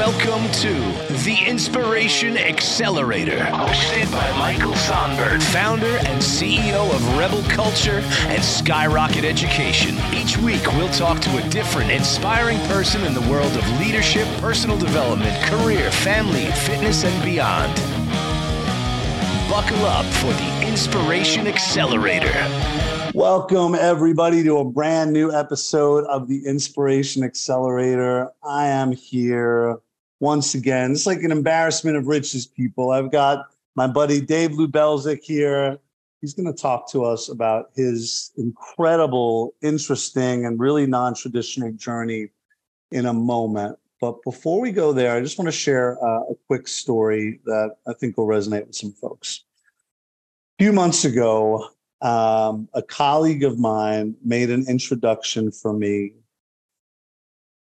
Welcome to the Inspiration Accelerator, hosted by Michael Sonbert, founder and CEO of Rebel Culture and Skyrocket Education. Each week, we'll talk to a different, inspiring person in the world of leadership, personal development, career, family, fitness, and beyond. Buckle up for the Inspiration Accelerator. Welcome, everybody, to a brand new episode of the Inspiration Accelerator. I am here once again. It's like an embarrassment of riches, people. I've got my buddy Dave Lubelczyk here. He's going to talk to us about his incredible, interesting, and really non traditional journey in a moment. But before we go there, I just want to share uh, a quick story that I think will resonate with some folks. A few months ago, um, a colleague of mine made an introduction for me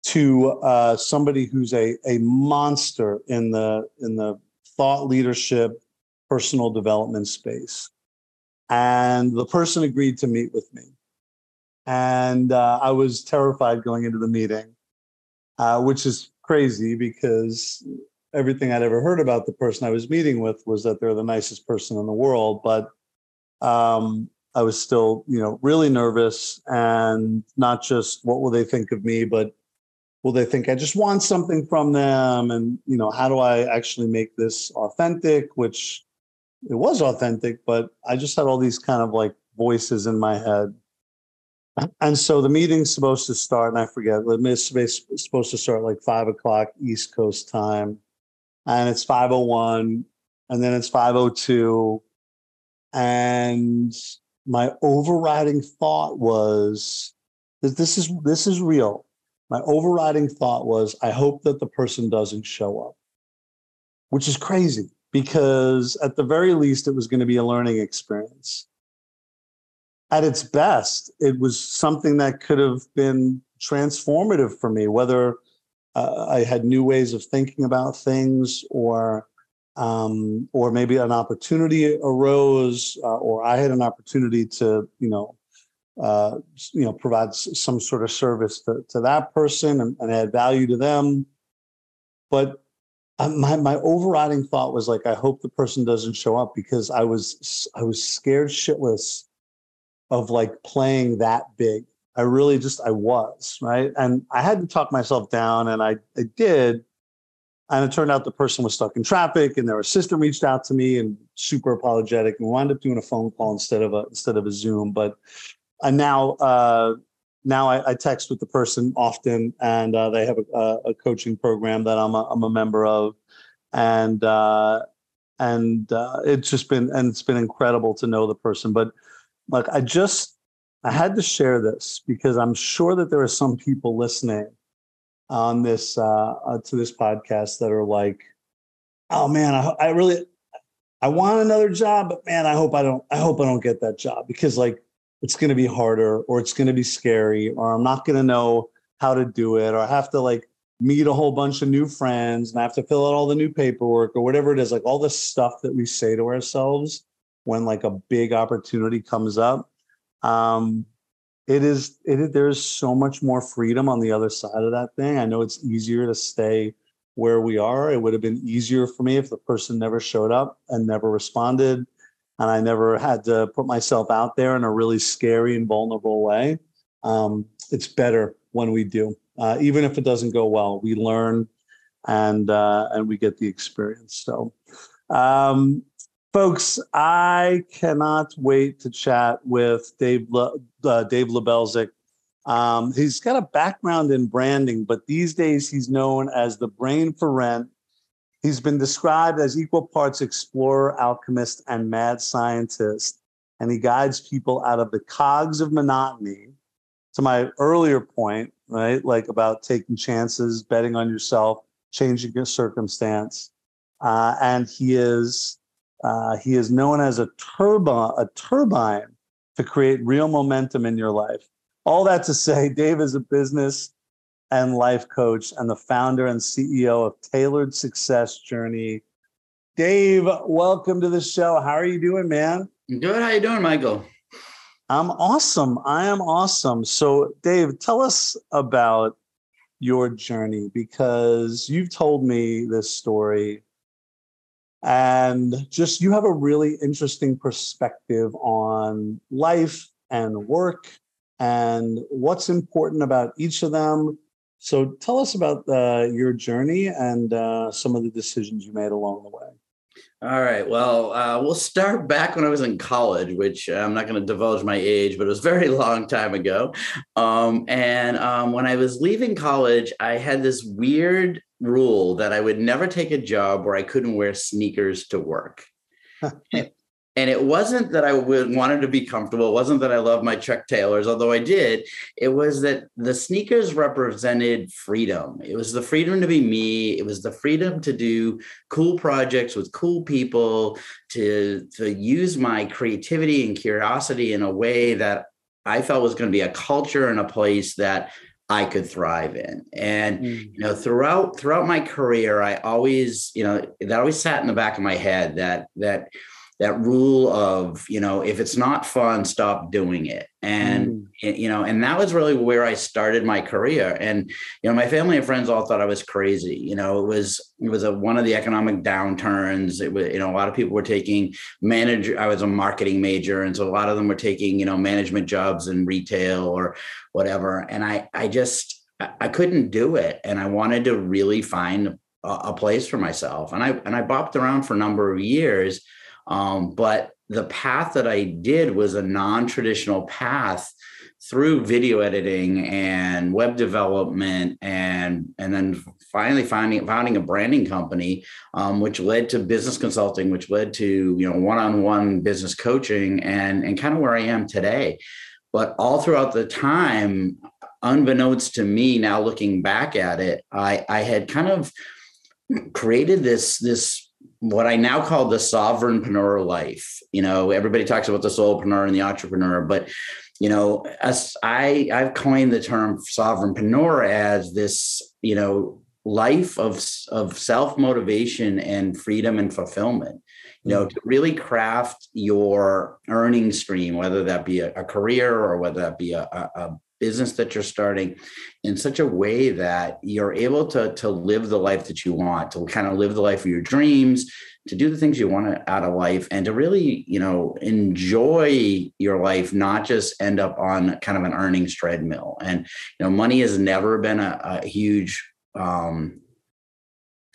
to uh, somebody who's a, a monster in the in the thought leadership personal development space. And the person agreed to meet with me. And uh, i was terrified going into the meeting uh, which is crazy because everything i'd ever heard about the person i was meeting with was that they're the nicest person in the world but um, I was still, you know, really nervous and not just what will they think of me, but will they think I just want something from them? And, you know, how do I actually make this authentic? Which it was authentic, but I just had all these kind of like voices in my head. And so the meeting's supposed to start, and I forget, it's supposed to start like five o'clock East Coast time. And it's 501, and then it's 502 and my overriding thought was that this is this is real my overriding thought was i hope that the person doesn't show up. Which is crazy because at the very least it was going to be a learning experience. At its best it was something that could have been transformative for me whether uh, i had new ways of thinking about things or um, or maybe an opportunity arose, uh, or I had an opportunity to, you know, uh, you know, provide some sort of service to, to that person and, and add value to them. But uh, my my overriding thought was like, I hope the person doesn't show up because I was I was scared shitless of like playing that big. I really just I was right, and I had to talk myself down, and I I did and it turned out the person was stuck in traffic, and their assistant reached out to me and super apologetic, and wound up doing a phone call instead of a instead of a Zoom. But and now uh, now I, I, text with the person often, and uh, they have a, a, coaching program that I'm a, I'm a member of, and uh, and uh, it's just been and it's been incredible to know the person. But like I just I had to share this because I'm sure that there are some people listening on this uh, uh, to this podcast that are like, "Oh man, I, I really I want another job, but man, I hope I don't. I hope I don't get that job because like it's going to be harder, or it's going to be scary, or I'm not going to know how to do it, or I have to like meet a whole bunch of new friends and I have to fill out all the new paperwork or whatever it is, like all the stuff that we say to ourselves when like a big opportunity comes up. Um, it is it there's so much more freedom on the other side of that thing i know it's easier to stay where we are it would have been easier for me if the person never showed up and never responded and i never had to put myself out there in a really scary and vulnerable way um, it's better when we do uh, even if it doesn't go well we learn and uh, and we get the experience so um, folks, I cannot wait to chat with Dave Le, uh, Dave Lubelczyk. Um, he's got a background in branding, but these days he's known as the brain for rent. He's been described as equal parts explorer, alchemist, and mad scientist, and he guides people out of the cogs of monotony. To my earlier point, right, like about taking chances, betting on yourself, changing your circumstance, uh, and he is uh, he is known as a turbine, a turbine to create real momentum in your life. All that to say, Dave is a business and life coach and the founder and CEO of Tailored Success Journey. Dave, welcome to the show. How are you doing, man? Good. How you doing, Michael? I'm awesome. I am awesome. So, Dave, tell us about your journey because you've told me this story and just you have a really interesting perspective on life and work and what's important about each of them. So tell us about uh, your journey and uh, some of the decisions you made along the way. All right. Well, uh, we'll start back when I was in college, which I'm not going to divulge my age, but it was a very long time ago. Um, and um, when I was leaving college, I had this weird rule that I would never take a job where I couldn't wear sneakers to work. and it wasn't that I would, wanted to be comfortable. It wasn't that I loved my Chuck Taylors, although I did. It was that the sneakers represented freedom. It was the freedom to be me. It was the freedom to do cool projects with cool people, to to use my creativity and curiosity in a way that I felt was going to be a culture and a place that I could thrive in. And mm. you know, throughout throughout my career, I always, you know, that always sat in the back of my head that that that rule of you know if it's not fun stop doing it. And mm. you know and that was really where i started my career. And you know my family and friends all thought i was crazy. You know it was it was a one of the economic downturns. It was you know a lot of people were taking manager i was a marketing major and so a lot of them were taking you know management jobs in retail or whatever. And i i just I couldn't do it, and I wanted to really find a, a place for myself. And I and I bopped around for a number of years, um, but the path that I did was a non-traditional path through video editing and web development and and then finally finding founding a branding company um, which led to business consulting which led to you know one-on-one business coaching and and kind of where i am today. But all throughout the time unbeknownst to me now looking back at it i i had kind of created this this what I now call the sovereignpreneur life. You know, everybody talks about the soulpreneur and the entrepreneur, but you know, as I I've coined the term sovereignpreneur as this, you know, life of of self motivation and freedom and fulfillment. You know, mm. to really craft your earning stream, whether that be a, a career or whether that be a, a, business that you're starting in such a way that you're able to to live the life that you want to kind of live the life of your dreams to do the things you want out of life and to really you know enjoy your life not just end up on kind of an earnings treadmill. And you know money has never been a, a huge um,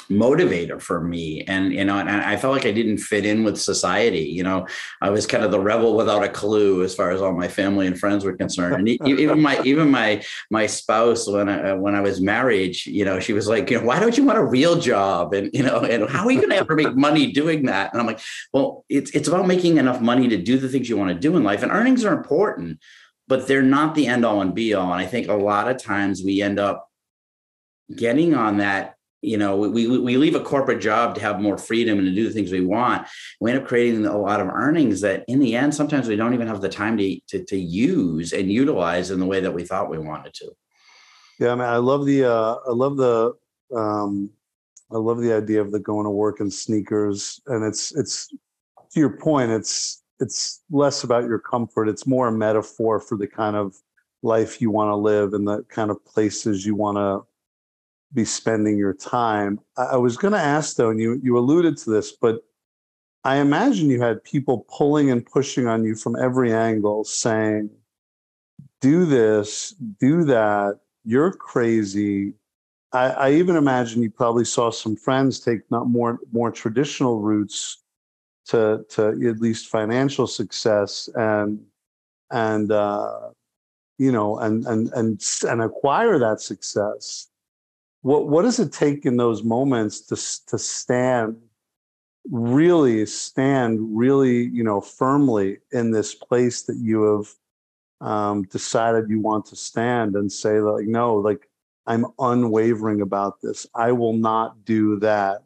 motivator for me. And you know and i felt like i didn't fit in with society you know? I was kind of the rebel without a clue as far as all my family and friends were concerned. And even my even my my spouse when i uh, when i was married you know she was like you know why don't you want a real job? And you know and how are you going to ever make money doing that? And i'm like well it's it's about making enough money to do the things you want to do in life and earnings are important but they're not the end all and be all. And i think a lot of times we end up getting on that you know we, we leave a corporate job to have more freedom and to do the things we want. We end up creating a lot of earnings that in the end sometimes we don't even have the time to, to, to use and utilize in the way that we thought we wanted to. Yeah i mean i love the uh i love the um i love the idea of the going to work in sneakers and it's it's to your point it's it's less about your comfort it's more a metaphor for the kind of life you want to live and the kind of places you want to be spending your time. I, was going to ask though, and you you alluded to this, but I imagine you had people pulling and pushing on you from every angle, saying, "Do this, do that. You're crazy." I, I even imagine you probably saw some friends take not more more traditional routes to to at least financial success and and uh, you know and and and and acquire that success what what does it take in those moments to to stand really stand really you know firmly in this place that you have um, decided you want to stand and say like no like i'm unwavering about this. I will not do that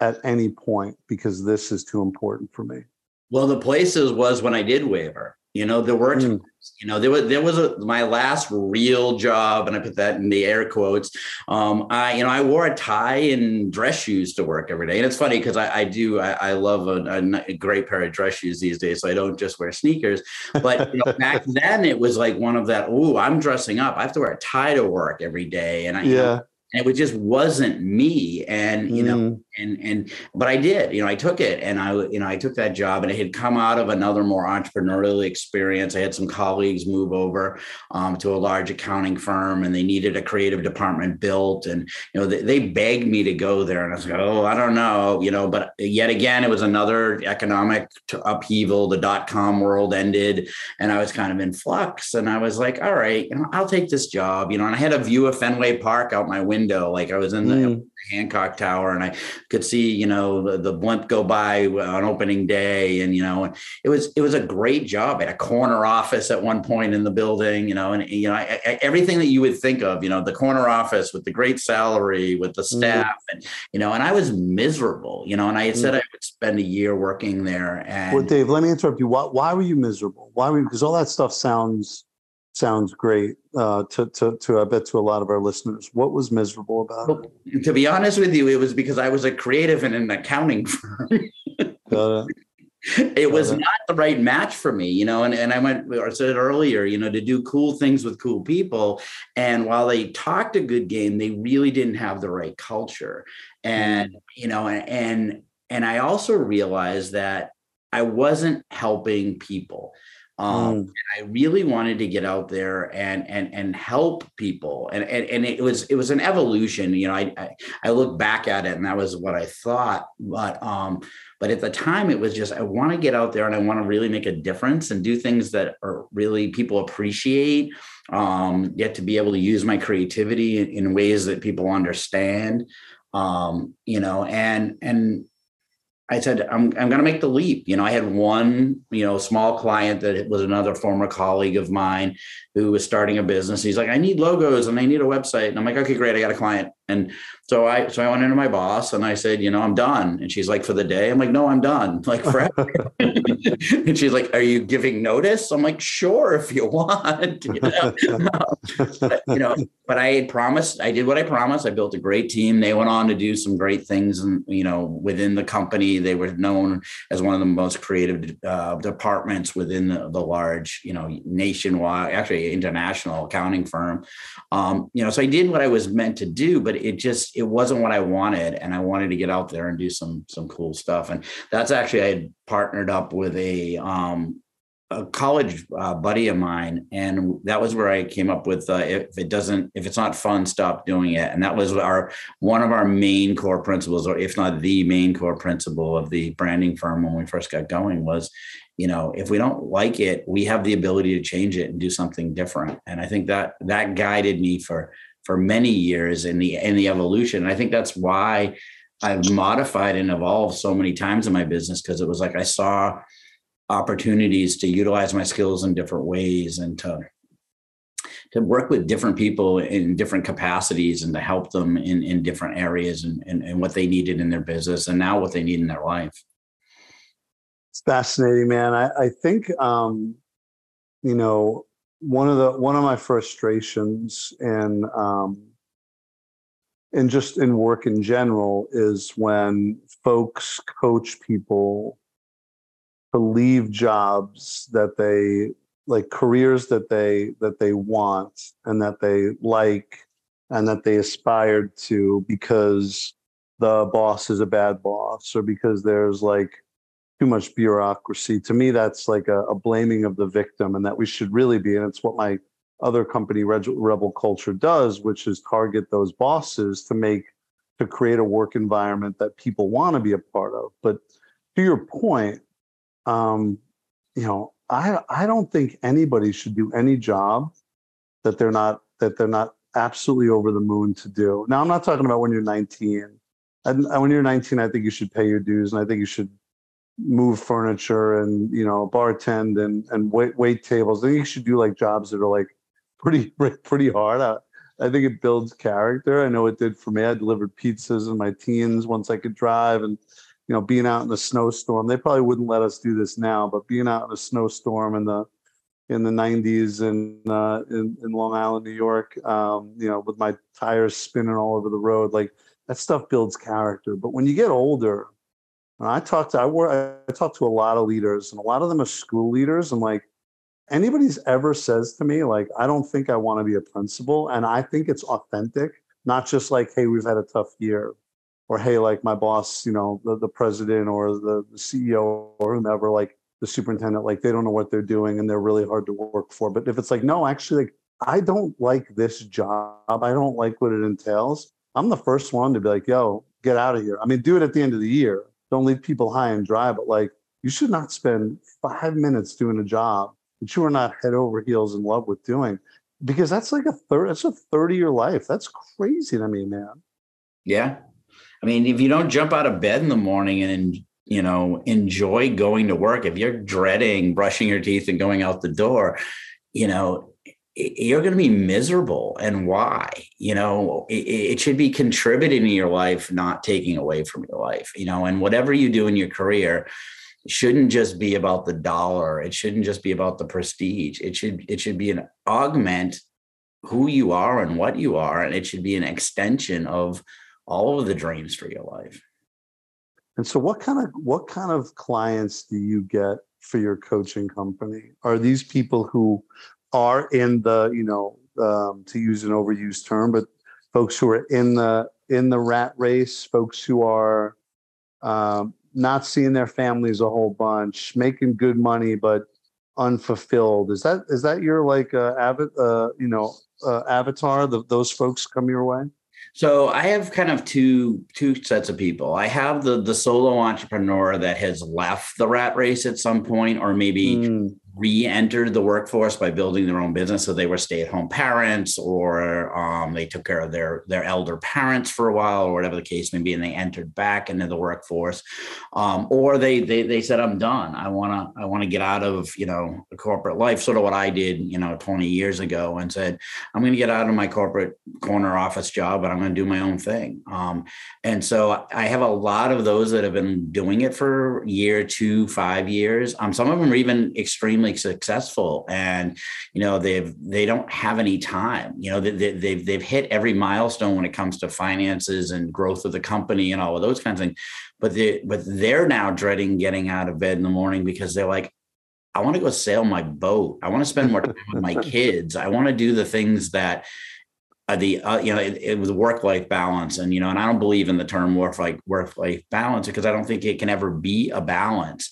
at any point because this is too important for me. Well the places was when i did waver. You know there were mm. You know, there was there was a my last real job, and I put that in the air quotes. Um, I you know I wore a tie and dress shoes to work every day, and it's funny because I, I, do I, I love a, a, great pair of dress shoes these days, so I don't just wear sneakers. But you know, back then it was like one of that. Oh, I'm dressing up. I have to wear a tie to work every day, and I yeah. Know, and it just wasn't me. And you know mm. and and but i did you know i took it and i you know i took that job and it had come out of another more entrepreneurial experience. I had some colleagues move over um, to a large accounting firm and they needed a creative department built. And you know they, they begged me to go there and i was like oh i don't know you know but yet again it was another economic upheaval. The dot-com world ended and i was kind of in flux. And i was like all right you know i'll take this job you know and i had a view of fenway park out my window window. Like I was in the mm. Hancock Tower and I could see, you know, the, the blimp go by on opening day. And, you know, and it was, it was a great job. I had a corner office at one point in the building, you know, and, you know, I, I, everything that you would think of, you know, the corner office with the great salary, with the mm. staff mm. and, you know, and I was miserable, you know, and I had said mm. I would spend a year working there. And well, Dave, let me interrupt you. Why, why were you miserable? Why were you, because all that stuff sounds sounds great uh, to, to, to, I bet, to a lot of our listeners. What was miserable about well, it? To be honest with you, it was because I was a creative in an accounting firm. it was not the right match for me, you know, and, and I went, I said earlier, you know, to do cool things with cool people. And while they talked a good game, they really didn't have the right culture. And, mm. you know, and, and I also realized that I wasn't helping people. Um, mm. I really wanted to get out there and and and help people, and and, and it was it was an evolution. You know, I, I, I look back at it, and that was what I thought. But um, but at the time, it was just I want to get out there and I want to really make a difference and do things that are really people appreciate. Um, get to be able to use my creativity in, in ways that people understand. Um, you know, and and I said, I'm, I'm going to make the leap. You know, I had one, you know, small client that was another former colleague of mine who was starting a business. He's like, I need logos and I need a website. And I'm like, okay, great. I got a client. And so I, so I went into my boss and I said, you know, I'm done. And she's like, for the day. I'm like, no, I'm done. Like forever. and she's like, are you giving notice? I'm like, sure, if you want. You know? but, you know, but I had promised. I did what I promised. I built a great team. They went on to do some great things, and you know, within the company, they were known as one of the most creative uh, departments within the, the large, you know, nationwide, actually international accounting firm. Um, you know, so I did what I was meant to do, but it just it wasn't what I wanted, and I wanted to get out there and do some some cool stuff. And that's actually I had partnered up with a um, a college uh, buddy of mine, and that was where I came up with uh, if it doesn't, if it's not fun, stop doing it. And that was our one of our main core principles, or if not the main core principle of the branding firm when we first got going was, you know, if we don't like it, we have the ability to change it and do something different. And I think that that guided me for for many years in the in the evolution. And I think that's why I've modified and evolved so many times in my business because it was like I saw opportunities to utilize my skills in different ways and to to work with different people in different capacities and to help them in, in different areas and, and, and what they needed in their business and now what they need in their life. It's fascinating, man. I, I think um, you know one of the one of my frustrations and um, and just in work in general is when folks coach people to leave jobs that they like careers that they that they want and that they like and that they aspired to because the boss is a bad boss or because there's like too much bureaucracy to me that's like a, a blaming of the victim and that we should really be and it's what my other company rebel culture does which is target those bosses to make to create a work environment that people want to be a part of but to your point um, you know, I I don't think anybody should do any job that they're not that they're not absolutely over the moon to do. Now, I'm not talking about when you're 19. And when you're 19, I think you should pay your dues, and I think you should move furniture and you know bartend and and wait wait tables. I think you should do like jobs that are like pretty pretty hard. I, I think it builds character. I know it did for me. I delivered pizzas in my teens once I could drive, and you know, being out in the snowstorm. They probably wouldn't let us do this now, but being out in a snowstorm in the in the 90s in, uh, in, in Long Island, New York, um, you know, with my tires spinning all over the road. Like that stuff builds character. But when you get older, and I talk to I work I talk to a lot of leaders, and a lot of them are school leaders, and like anybody's ever says to me, like, I don't think I want to be a principal, and I think it's authentic, not just like, hey, we've had a tough year, or hey, like my boss, you know, the, the president or the, the CEO or whomever, like the superintendent, like they don't know what they're doing and they're really hard to work for. But if it's like, no, actually, like I don't like this job, I don't like what it entails. I'm the first one to be like, yo, get out of here. I mean, do it at the end of the year. Don't leave people high and dry, but like you should not spend five minutes doing a job that you are not head over heels in love with doing. Because that's like a third, that's a 30 year life. That's crazy to me, man. Yeah. I mean, if you don't jump out of bed in the morning and you know enjoy going to work if you're dreading brushing your teeth and going out the door you know you're going to be miserable and why? You know it, it, should be contributing to your life not taking away from your life you know and whatever you do in your career shouldn't just be about the dollar it shouldn't just be about the prestige it should it should be an augment who you are and what you are and it should be an extension of all of the dreams for your life. And so what kind of what kind of clients do you get for your coaching company? Are these people who are in the you know um, to use an overused term, but folks who are in the in the rat race, folks who are um, not seeing their families a whole bunch, making good money but unfulfilled. Is that is that your like uh, av- uh you know uh, avatar? The, those folks come your way. So I have kind of two two sets of people. I have the the solo entrepreneur that has left the rat race at some point, or maybe mm re-entered the workforce by building their own business. So they were stay-at-home parents or um, they took care of their their elder parents for a while or whatever the case may be and they entered back into the workforce. Um, or they, they they said i'm done. I want to i want to get out of you know corporate life sort of what i did you know 20 years ago and said i'm going to get out of my corporate corner office job and i'm going to do my own thing. Um, and so i have a lot of those that have been doing it for year two five years. Um, some of them are even extremely extremely successful. And you know they've they don't have any time. You know they, they, they've they've hit every milestone when it comes to finances and growth of the company and all of those kinds of things. But they but they're now dreading getting out of bed in the morning because they're like I want to go sail my boat. I want to spend more time with my kids. I want to do the things that uh, the uh, you know it, it was work life balance. And you know and I don't believe in the term work like work life balance because I don't think it can ever be a balance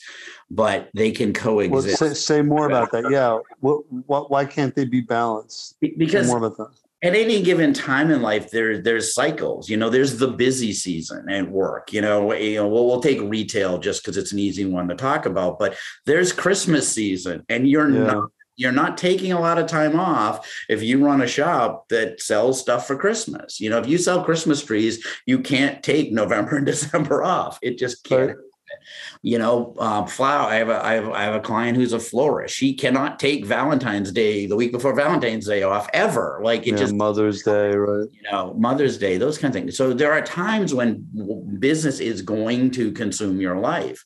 but they can coexist. Well, say, say, more about that. Yeah. What, what, why can't they be balanced? Because more about that. At any given time in life, there there's cycles. You know, there's the busy season at work. You know, you know, well, we'll take retail just because it's an easy one to talk about. But there's Christmas season, and you're yeah. not you're not taking a lot of time off if you run a shop that sells stuff for Christmas. You know, if you sell Christmas trees, you can't take November and December off. It just can't. Right you know, um, flower. I have a I have I have a client who's a florist. She cannot take Valentine's Day the week before Valentine's Day off ever. Like it yeah, just Mother's Day, right? You know, Mother's Day, those kind of things. So there are times when business is going to consume your life.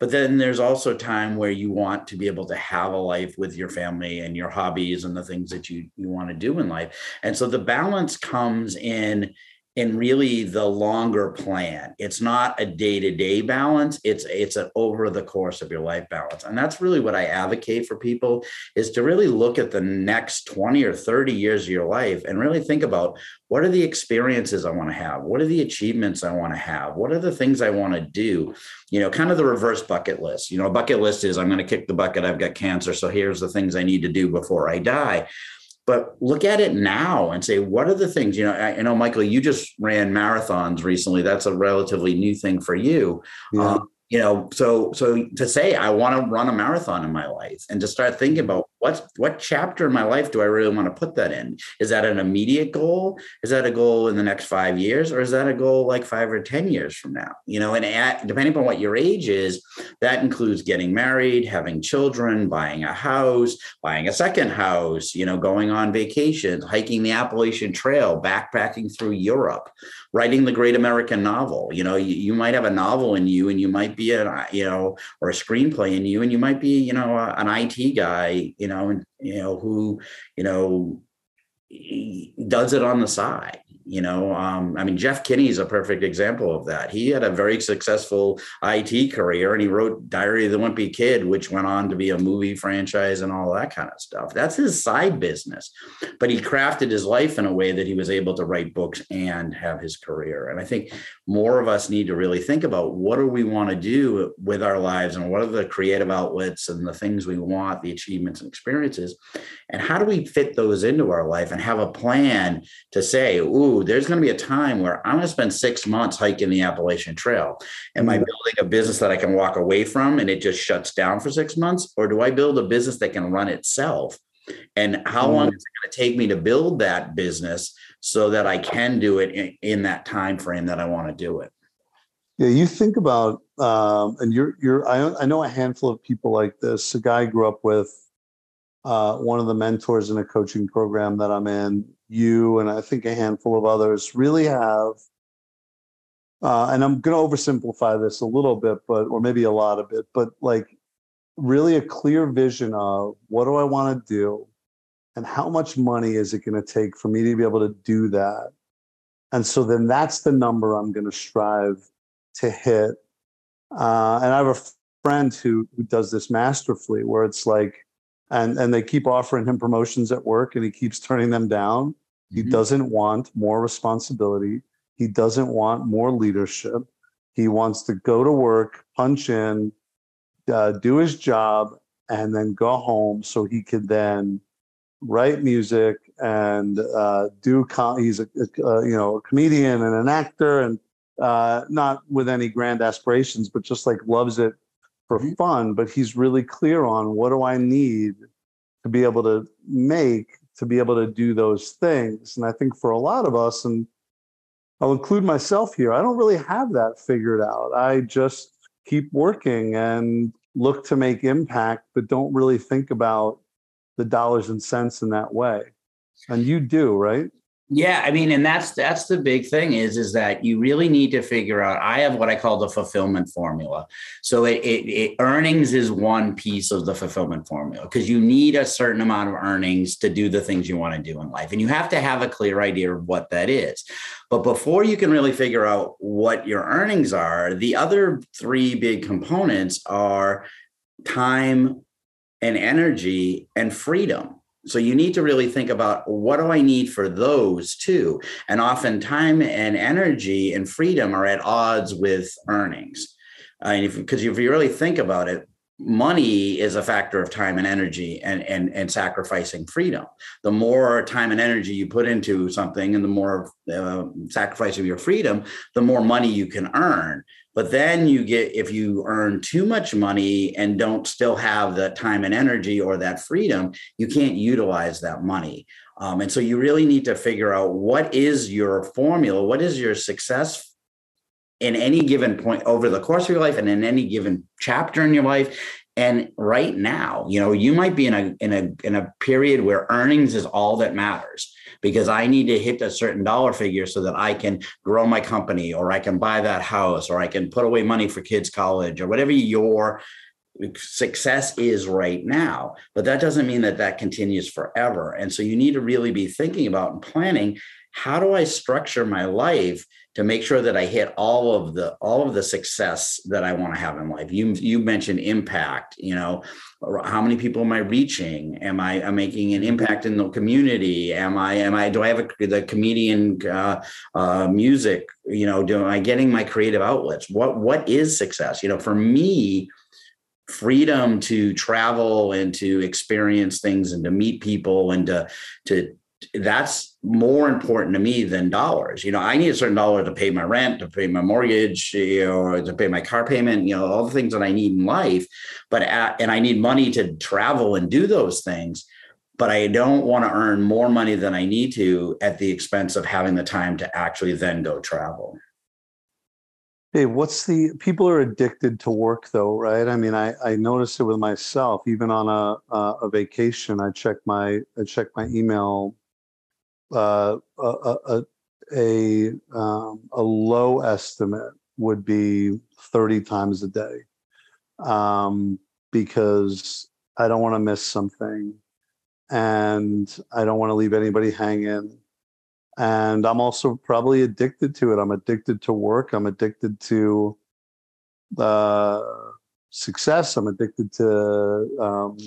But then there's also time where you want to be able to have a life with your family and your hobbies and the things that you you want to do in life. And so the balance comes in in really the longer plan. It's not a day-to-day balance. It's it's an over the course of your life balance. And that's really what I advocate for people is to really look at the next 20 or 30 years of your life and really think about what are the experiences I want to have? What are the achievements I want to have? What are the things I want to do? You know, kind of the reverse bucket list. You know, a bucket list is I'm going to kick the bucket, I've got cancer, so here's the things I need to do before I die but look at it now and say what are the things you know i, I know michael you just ran marathons recently that's a relatively new thing for you yeah. um, you know so so to say i want to run a marathon in my life and to start thinking about what what chapter in my life do i really want to put that in? Is that an immediate goal? Is that a goal in the next five years? Or is that a goal like five or ten years from now? You know and at, depending upon what your age is that includes getting married having children buying a house buying a second house you know going on vacations hiking the appalachian trail backpacking through europe writing the great american novel. You know you, you might have a novel in you and you might be a you know or a screenplay in you and you might be you know an it guy you know, and you know who, you know, does it on the side you know um, i mean jeff kinney is a perfect example of that. He had a very successful it career and he wrote diary of the wimpy kid which went on to be a movie franchise and all that kind of stuff. That's his side business but he crafted his life in a way that he was able to write books and have his career. And i think more of us need to really think about what do we want to do with our lives and what are the creative outlets and the things we want the achievements and experiences and how do we fit those into our life and have a plan to say ooh there's going to be a time where I'm going to spend six months hiking the Appalachian Trail. Am I mm-hmm. building a business that I can walk away from and it just shuts down for six months? Or do I build a business that can run itself? And how long mm-hmm. is it going to take me to build that business so that I can do it in, in that time frame that I want to do it? Yeah, you think about, um, and you're you're. I, I know a handful of people like this. A guy I grew up with, uh, one of the mentors in a coaching program that I'm in you and I think a handful of others really have, uh, and I'm going to oversimplify this a little bit, but or maybe a lot of it, but like really a clear vision of what do I want to do, and how much money is it going to take for me to be able to do that, and so then that's the number I'm going to strive to hit. Uh, and I have a friend who who does this masterfully, where it's like and and they keep offering him promotions at work and he keeps turning them down he mm-hmm. doesn't want more responsibility. He doesn't want more leadership. He wants to go to work, punch in, uh, do his job, and then go home so he could then write music and uh, do. Com- he's a, a, you know a comedian and an actor, and uh, not with any grand aspirations, but just like loves it for fun. But he's really clear on what do I need to be able to make to be able to do those things. And I think for a lot of us, and I'll include myself here, I don't really have that figured out. I just keep working and look to make impact, but don't really think about the dollars and cents in that way. And you do, right? Yeah, I mean, and that's that's the big thing is is that you really need to figure out. I have what I call the fulfillment formula. So it, it, it earnings is one piece of the fulfillment formula because you need a certain amount of earnings to do the things you want to do in life, and you have to have a clear idea of what that is. But before you can really figure out what your earnings are, the other three big components are time and energy and freedom so you need to really think about what do I need for those too? And often time and energy and freedom are at odds with earnings. Because uh, if, if you really think about it, money is a factor of time and energy and, and, and sacrificing freedom. The more time and energy you put into something and the more uh, sacrifice of your freedom, the more money you can earn. But then you get, if you earn too much money and don't still have the time and energy or that freedom, you can't utilize that money. Um, and so you really need to figure out what is your formula, what is your success in any given point over the course of your life and in any given chapter in your life and right now you know you might be in a in a in a period where earnings is all that matters because I need to hit a certain dollar figure so that I can grow my company or I can buy that house or I can put away money for kids' college or whatever your success is right now. But that doesn't mean that that continues forever. And so you need to really be thinking about and planning how do I structure my life to make sure that I hit all of the all of the success that I want to have in life. You you mentioned impact. You know, how many people am I reaching? Am I am making an impact in the community? Am I am I do I have a, the comedian uh, uh, music? You know, do am I getting my creative outlets? What what is success? You know, for me freedom to travel and to experience things and to meet people and to to that's more important to me than dollars. You know, I need a certain dollar to pay my rent, to pay my mortgage, you know, to pay my car payment, you know, all the things that I need in life. But at, and I need money to travel and do those things. But I don't want to earn more money than I need to at the expense of having the time to actually then go travel. Hey, what's the people are addicted to work though, right? I mean, I I notice it with myself. Even on a uh, a vacation, I check my I check my email uh, a a, a, um, a low estimate would be 30 times a day um, because I don't want to miss something. and I don't want to leave anybody hanging. And I'm also probably addicted to it. I'm addicted to work. I'm addicted to uh, success. I'm addicted to um,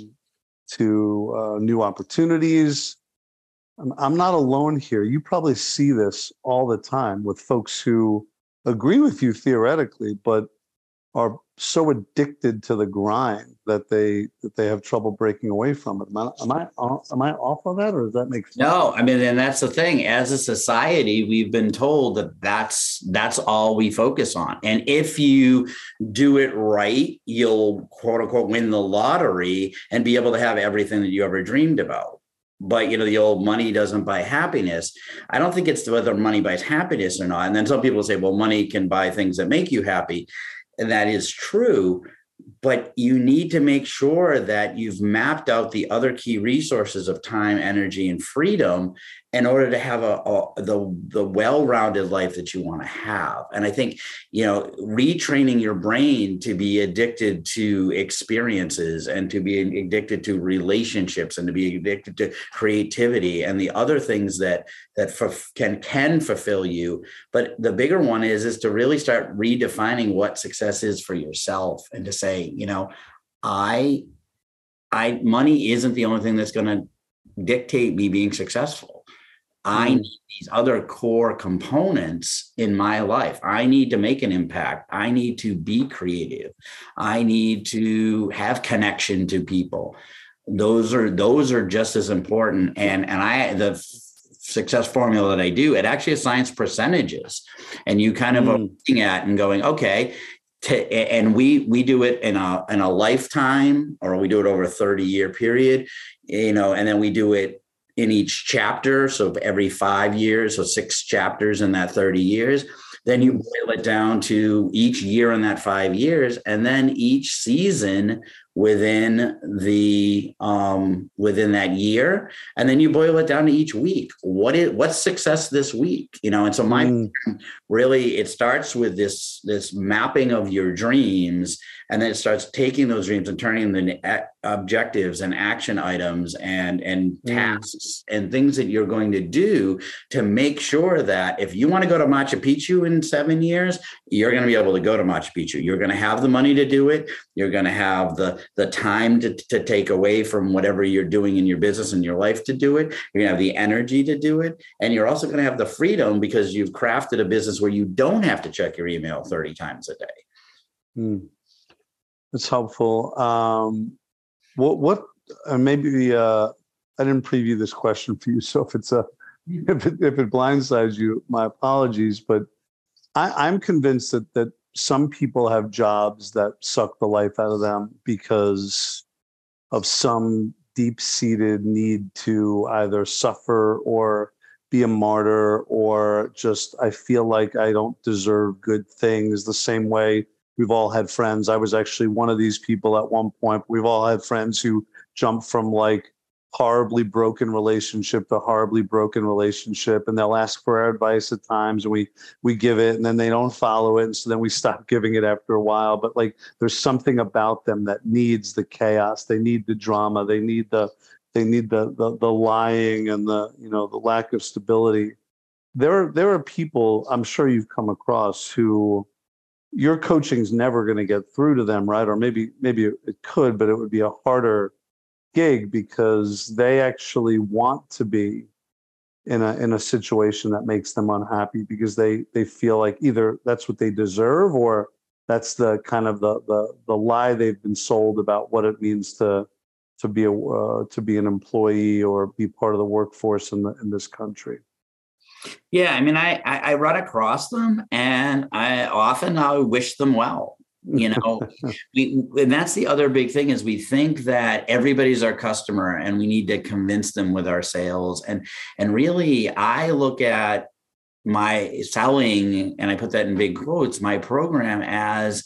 to uh, new opportunities. I'm, not alone here. You probably see this all the time with folks who agree with you theoretically, but are so addicted to the grind that they that they have trouble breaking away from it. Am I am I off, am I off of that, or does that make sense? No, I mean, and that's the thing. As a society, we've been told that that's that's all we focus on, and if you do it right, you'll quote unquote win the lottery and be able to have everything that you ever dreamed about. But you know, the old money doesn't buy happiness. I don't think it's whether money buys happiness or not. And then some people say, well, money can buy things that make you happy and that is true but you need to make sure that you've mapped out the other key resources of time energy and freedom in order to have a, a, the the well-rounded life that you want to have. And i think you know retraining your brain to be addicted to experiences and to be addicted to relationships and to be addicted to creativity and the other things that that can can fulfill you. But the bigger one is is to really start redefining what success is for yourself and to say you know i i money isn't the only thing that's going to dictate me being successful I mm. need these other core components in my life. I need to make an impact. I need to be creative. I need to have connection to people. Those are those are just as important. And and I the success formula that I do, it actually assigns percentages. And you kind of mm. are looking at and going, okay, to, and we we do it in a in a lifetime or we do it over a 30 year period you know and then we do it in each chapter. So every five years, so six chapters in that 30 years. Then you boil it down to each year in that five years, and then each season within the um, within that year, and then you boil it down to each week. What is what's success this week? You know, and so my mm. really it starts with this this mapping of your dreams and then it starts taking those dreams and turning them into objectives and action items and and mm. tasks and things that you're going to do to make sure that if you want to go to Machu Picchu in seven years, you're going to be able to go to Machu Picchu. You're going to have the money to do it. You're going to have the the time to, to take away from whatever you're doing in your business and your life to do it. You're going to have the energy to do it, and you're also going to have the freedom because you've crafted a business where you don't have to check your email 30 times a day. Mm. It's helpful. Um, what what uh, maybe uh, I didn't preview this question for you, so if it's a if it, if it blindsides you, my apologies. But I, I'm convinced that that some people have jobs that suck the life out of them because of some deep-seated need to either suffer or be a martyr or just I feel like I don't deserve good things the same way We've all had friends. I was actually one of these people at one point. We've all had friends who jump from like horribly broken relationship to horribly broken relationship and they'll ask for our advice at times and we we give it and then they don't follow it and so then we stop giving it after a while. But like there's something about them that needs the chaos. They need the drama. They need the they need the the, the lying and the you know the lack of stability. There there are people i'm sure you've come across who your coaching's never going to get through to them, right? Or maybe maybe it could, but it would be a harder gig because they actually want to be in a in a situation that makes them unhappy because they they feel like either that's what they deserve or that's the kind of the the the lie they've been sold about what it means to to be a uh, to be an employee or be part of the workforce in the in this country. Yeah, I mean, I, I, I run across them, and I often I wish them well. You know, we, and that's the other big thing is we think that everybody's our customer, and we need to convince them with our sales. And and really, I look at my selling, and I put that in big quotes, my program as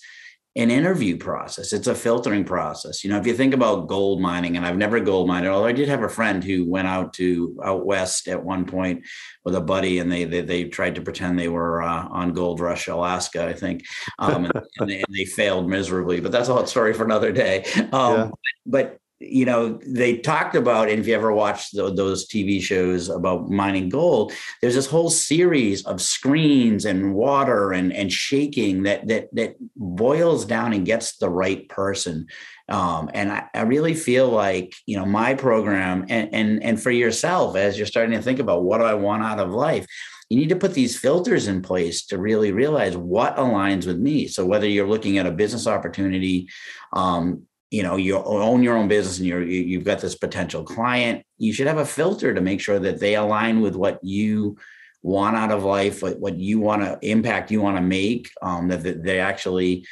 an interview process. It's a filtering process. You know, if you think about gold mining, and I've never gold mined, although I did have a friend who went out to out west at one point with a buddy, and they they, they tried to pretend they were uh, on Gold Rush, Alaska, I think, um, and, and, they, and, they, failed miserably. But that's a whole story for another day. Um, yeah. But you know, they talked about, and if you ever watched the, those TV shows about mining gold, there's this whole series of screens and water and and shaking that that that boils down and gets the right person. Um, and I, I really feel like you know my program and and and for yourself as you're starting to think about what do I want out of life, you need to put these filters in place to really realize what aligns with me. So whether you're looking at a business opportunity, um, you know you own your own business and you're you've got this potential client you should have a filter to make sure that they align with what you want out of life what, what you want to impact you want to make um, that, that they actually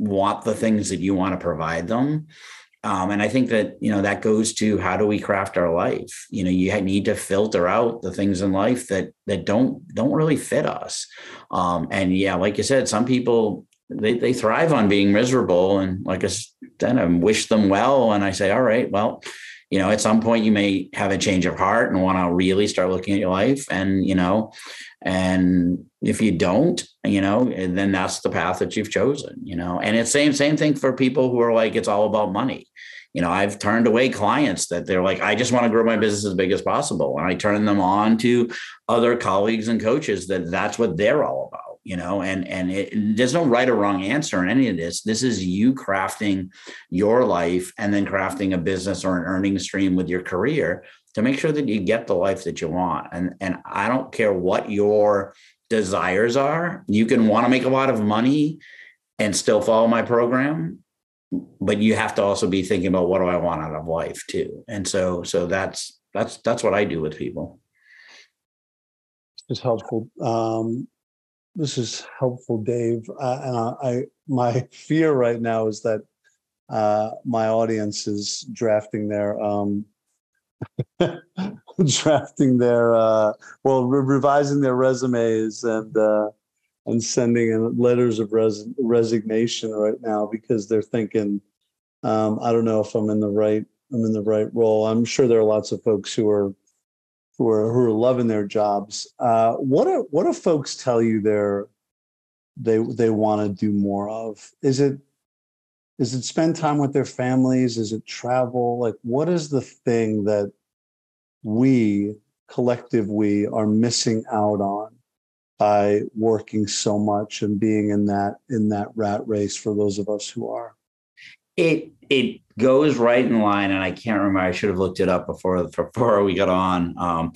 want the things that you want to provide them. Um, and i think that you know that goes to how do we craft our life? You know you need to filter out the things in life that that don't don't really fit us. Um, and yeah like you said some people they, they thrive on being miserable. And like I said, I wish them well. And I say, all right, well, you know, at some point you may have a change of heart and want to really start looking at your life. And, you know, and if you don't, you know, then that's the path that you've chosen, you know, and it's same, same thing for people who are like, it's all about money. You know, I've turned away clients that they're like, I just want to grow my business as big as possible. And I turn them on to other colleagues and coaches that that's what they're all about you know and and it, there's no right or wrong answer in any of this. This is you crafting your life and then crafting a business or an earning stream with your career to make sure that you get the life that you want. And and i don't care what your desires are you can want to make a lot of money and still follow my program but you have to also be thinking about what do i want out of life too. And so so that's that's that's what i do with people. It's helpful. Um, this is helpful, Dave. Uh, and I, I, my fear right now is that uh, my audience is drafting their um, drafting their uh, well re- revising their resumes and uh, and sending in letters of res- resignation right now because they're thinking um, I don't know if I'm in the right I'm in the right role. I'm sure there are lots of folks who are who are who are loving their jobs. Uh, what do what do folks tell you they're they they want to do more of? Is it is it spend time with their families? Is it travel? Like what is the thing that we collective we are missing out on by working so much and being in that in that rat race for those of us who are? It it goes right in line, and I can't remember. I should have looked it up before before we got on. Um,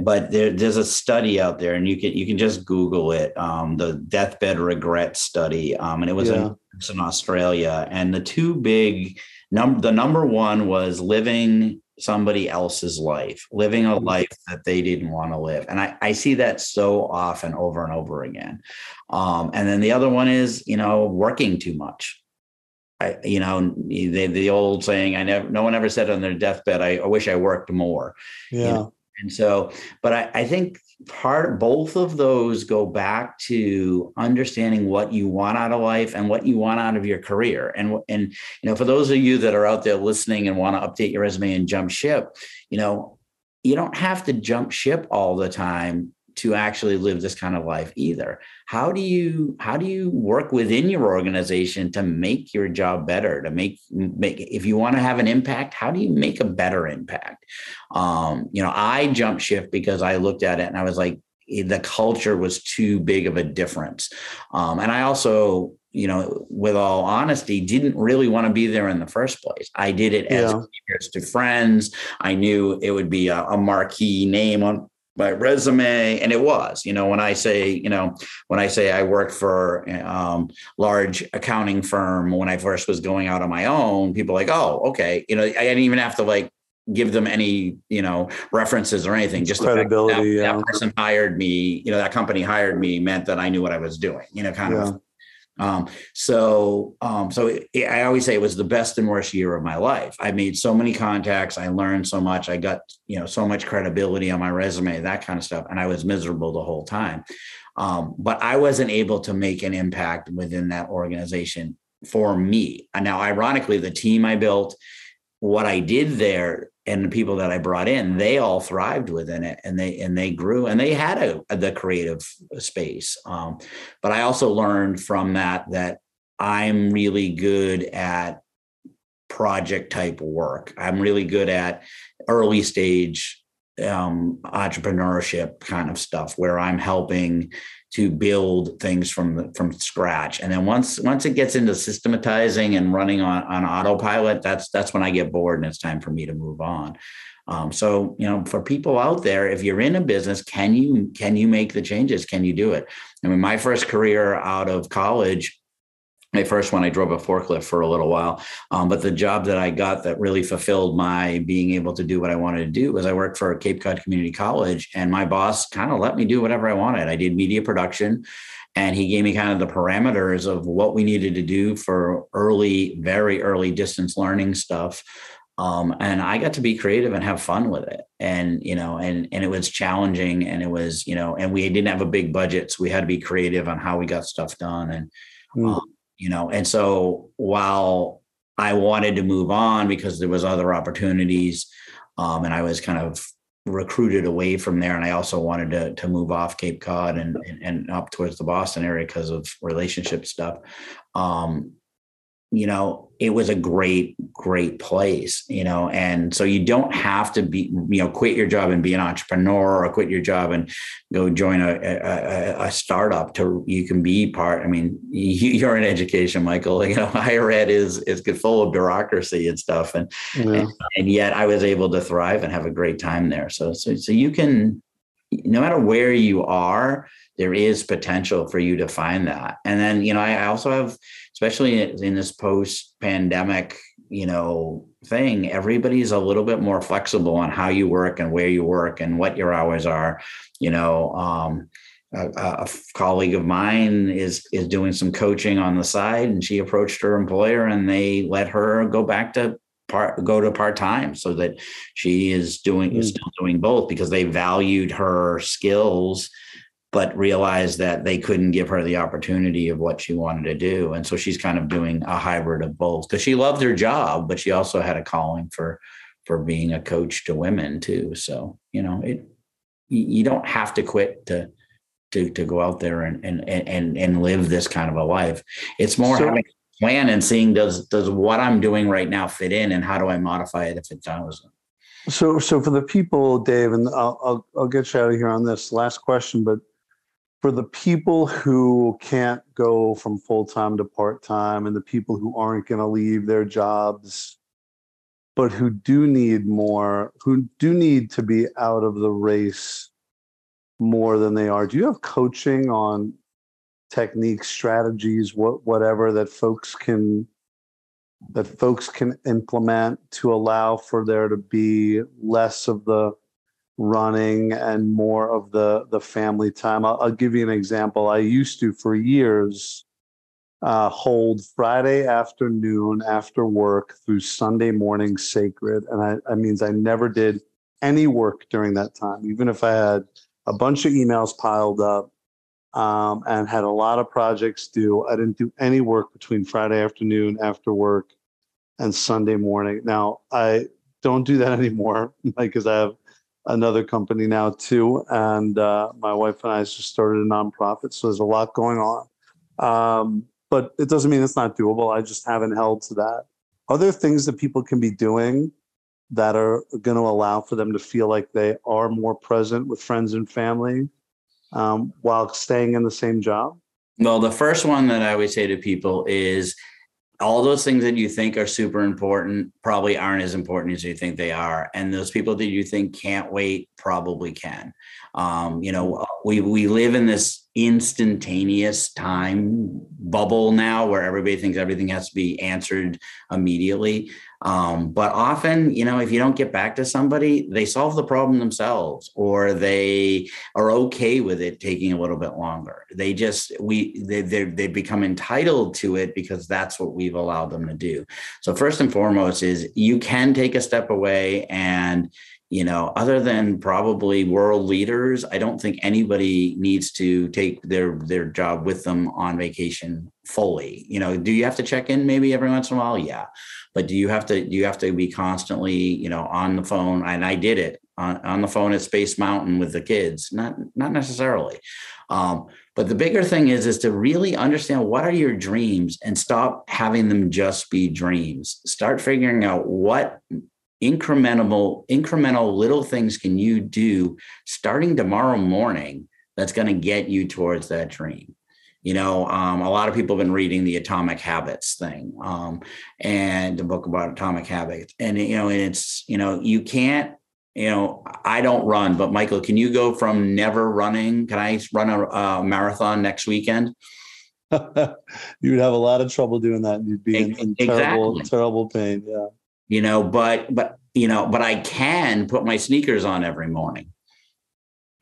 but there, there's a study out there, and you can you can just Google it. Um, the deathbed regret study, um, and it was yeah. in, in Australia. And the two big number, the number one was living somebody else's life, living a mm-hmm. life that they didn't want to live. And I, I see that so often over and over again. Um, and then the other one is, you know, working too much. I, you know, the, the old saying, I never, no one ever said on their deathbed, I, I wish I worked more. Yeah. You know? And so, but I, I think part, both of those go back to understanding what you want out of life and what you want out of your career. And, and, you know, for those of you that are out there listening and want to update your resume and jump ship, you know, you don't have to jump ship all the time to actually live this kind of life either how do you how do you work within your organization to make your job better to make make if you want to have an impact how do you make a better impact um, you know i jumped shift because i looked at it and i was like the culture was too big of a difference um, and i also you know, with all honesty, didn't really want to be there in the first place. I did it as to friends. I knew it would be a, a marquee name on my resume and it was you know when i say you know when i say i worked for um, large accounting firm when i first was going out on my own people like oh okay you know i didn't even have to like give them any you know references or anything just credibility that, yeah. that, person hired me you know that company hired me meant that i knew what i was doing you know kind yeah. of um, so, um, so it, I always say it was the best and worst year of my life. I made so many contacts. I learned so much. I got, you know, so much credibility on my resume, that kind of stuff. And I was miserable the whole time. Um, but I wasn't able to make an impact within that organization for me. And now, ironically, the team I built, what I did there and the people that I brought in, they all thrived within it, and they and they grew, and they had a, the creative space. Um, but I also learned from that that I'm really good at project type work. I'm really good at early stage um, entrepreneurship kind of stuff where I'm helping to build things from the, from scratch. And then once once it gets into systematizing and running on on autopilot, that's that's when I get bored and it's time for me to move on. Um, so you know, for people out there, if you're in a business, can you can you make the changes? Can you do it? I mean, my first career out of college my first one, I drove a forklift for a little while. Um, but the job that I got that really fulfilled my being able to do what I wanted to do was I worked for Cape Cod Community College, and my boss kind of let me do whatever I wanted. I did media production, and he gave me kind of the parameters of what we needed to do for early, very early distance learning stuff. Um, and I got to be creative and have fun with it. And you know, and and it was challenging, and it was you know, and we didn't have a big budget, so we had to be creative on how we got stuff done. And mm. um, you know and so while i wanted to move on because there was other opportunities um, and i was kind of recruited away from there and i also wanted to, to move off cape cod and, and, and up towards the boston area because of relationship stuff um, you know, it was a great, great place, you know, and so you don't have to be, you know, quit your job and be an entrepreneur or quit your job and go join a, a, a startup to, you can be part. I mean, you're in education, Michael, you know, higher ed is, is full of bureaucracy and stuff. And, yeah. and, and yet I was able to thrive and have a great time there. So, so, so you can, no matter where you are, there is potential for you to find that. And then, you know, I also have, especially in this post pandemic, you know, thing, everybody's a little bit more flexible on how you work and where you work and what your hours are. You know, um, a, a, colleague of mine is is doing some coaching on the side, and she approached her employer, and they let her go back to part go to part time, so that she is doing mm. is still doing both because they valued her skills but realized that they couldn't give her the opportunity of what she wanted to do. And so she's kind of doing a hybrid of both because she loved her job, but she also had a calling for for being a coach to women too. So, you know, it you don't have to quit to to to go out there and and and and live this kind of a life. It's more so, having a plan and seeing does does what I'm doing right now fit in and how do I modify it if it doesn't. So, so for the people, Dave, and I'll, I'll, I'll get you out of here on this last question, but for the people who can't go from full time to part time and the people who aren't going to leave their jobs, but who do need more, who do need to be out of the race more than they are, do you have coaching on techniques, strategies, what, whatever that folks can? that folks can implement to allow for there to be less of the running and more of the the family time. I'll, I'll give you an example. I used to for years uh, hold Friday afternoon after work through Sunday morning sacred, and I, that means I never did any work during that time, even if I had a bunch of emails piled up um, and had a lot of projects due. I didn't do any work between Friday afternoon after work and Sunday morning. Now I don't do that anymore because I have another company now too, and uh, my wife and I just started a nonprofit. So there's a lot going on, um, but it doesn't mean it's not doable. I just haven't held to that. Other things that people can be doing that are going to allow for them to feel like they are more present with friends and family um, while staying in the same job. Well, the first one that I would say to people is all those things that you think are super important probably aren't as important as you think they are and those people that you think can't wait probably can. Um, you know we we live in this instantaneous time bubble now where everybody thinks everything has to be answered immediately um, but often, you know, if you don't get back to somebody, they solve the problem themselves or they are okay with it taking a little bit longer. They just, we, they, they become entitled to it because that's what we've allowed them to do. So, first and foremost, is you can take a step away and, you know other than probably world leaders i don't think anybody needs to take their their job with them on vacation fully. You know do you have to check in maybe every once in a while? Yeah. But do you have to do you have to be constantly you know on the phone? And i did it on, on the phone at space mountain with the kids. Not not necessarily. Um, But the bigger thing is is to really understand what are your dreams and stop having them just be dreams. Start figuring out what incremental incremental little things can you do starting tomorrow morning that's going to get you towards that dream. You know um, a lot of people have been reading the atomic habits thing um, and the book about atomic habits and you know and it's you know you can't you know i don't run but michael can you go from never running? Can i run a, a marathon next weekend? You would have a lot of trouble doing that you'd be in, in exactly. terrible terrible pain yeah you know but but you know but i can put my sneakers on every morning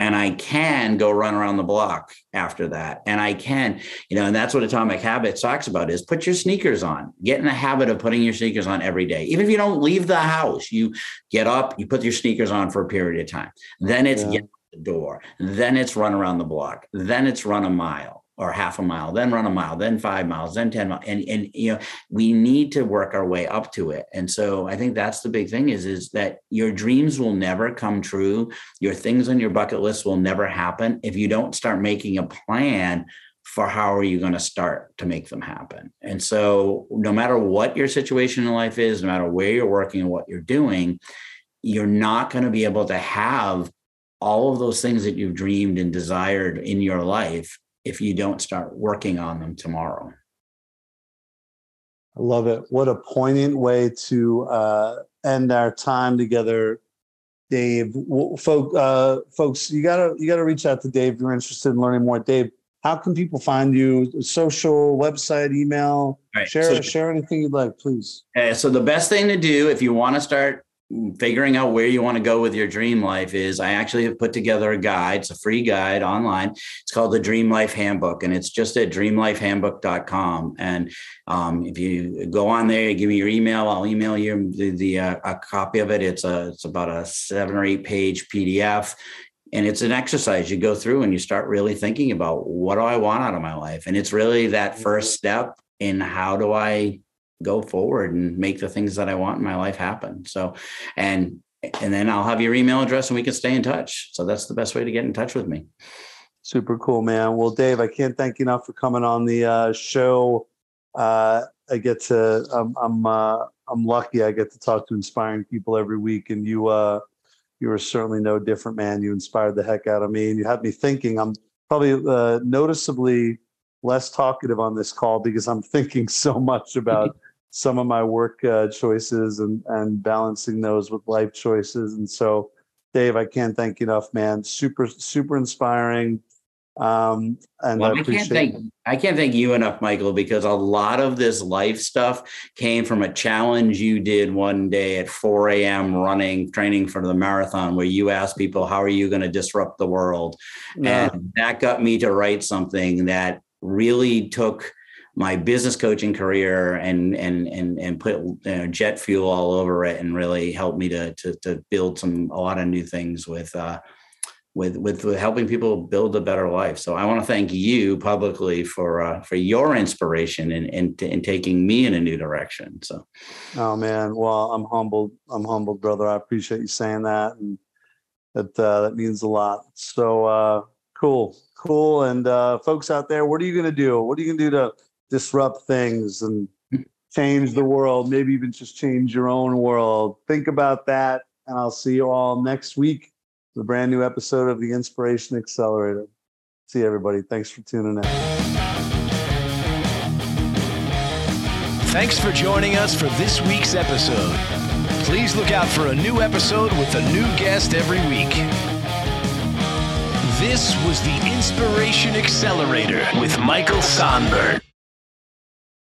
and I can go run around the block after that. And I can, you know, and that's what Atomic Habits talks about is put your sneakers on. Get in the habit of putting your sneakers on every day. Even if you don't leave the house, you get up, you put your sneakers on for a period of time. Then it's yeah. get the door. Then it's run around the block. Then it's run a mile or half a mile, then run a mile, then five miles, then 10 miles. And, and, you know, we need to work our way up to it. And so I think that's the big thing is, is that your dreams will never come true. Your things on your bucket list will never happen if you don't start making a plan for how are you going to start to make them happen. And so no matter what your situation in life is, no matter where you're working and what you're doing, you're not going to be able to have all of those things that you've dreamed and desired in your life if you don't start working on them tomorrow. I love it. What a poignant way to uh, end our time together, Dave. Folk, uh, folks, you gotta you gotta reach out to Dave if you're interested in learning more. Dave, how can people find you? Social, website, email? Right. Share so, share anything you'd like, please. Uh, so the best thing to do if you want to start figuring out where you want to go with your dream life is I actually have put together a guide. It's a free guide online. It's called the Dream Life Handbook, and it's just at dreamlifehandbook.com. And um, if you go on there, give me your email. I'll email you the, the uh, a copy of it. It's a it's about a seven or eight page PDF. And it's an exercise you go through and you start really thinking about what do I want out of my life? And it's really that first step in how do I go forward and make the things that I want in my life happen. So, and and then I'll have your email address and we can stay in touch. So that's the best way to get in touch with me. Super cool, man. Well, Dave, I can't thank you enough for coming on the uh, show. Uh, I get to, I'm, I'm, uh, I'm lucky. I get to talk to inspiring people every week, and you, uh, you are certainly no different, man. You inspired the heck out of me, and you had me thinking. I'm probably uh, noticeably less talkative on this call because I'm thinking so much about some of my work uh, choices and and balancing those with life choices. And so, Dave, I can't thank you enough, man. Super super inspiring. Um, and well, I, I can't thank I can't thank you enough, Michael, because a lot of this life stuff came from a challenge you did one day at 4 a.m. running, training for the marathon, where you asked people, "How are you going to disrupt the world?" Yeah. And that got me to write something that really took my business coaching career and and and and put you know, jet fuel all over it and really helped me to to to build some a lot of new things with uh with with, with helping people build a better life. So I want to thank you publicly for uh, for your inspiration and in, in, in, taking me in a new direction. So, oh man, well I'm humbled. I'm humbled, brother. I appreciate you saying that, and that uh, that means a lot. So uh, cool, cool. And uh, folks out there, what are you gonna do? What are you gonna do to disrupt things and mm. change the world, maybe even just change your own world. Think about that. And I'll see you all next week. For the brand new episode of the Inspiration Accelerator. See everybody. Thanks for tuning in. Thanks for joining us for this week's episode. Please look out for a new episode with a new guest every week. This was the Inspiration Accelerator with Michael Sonbert.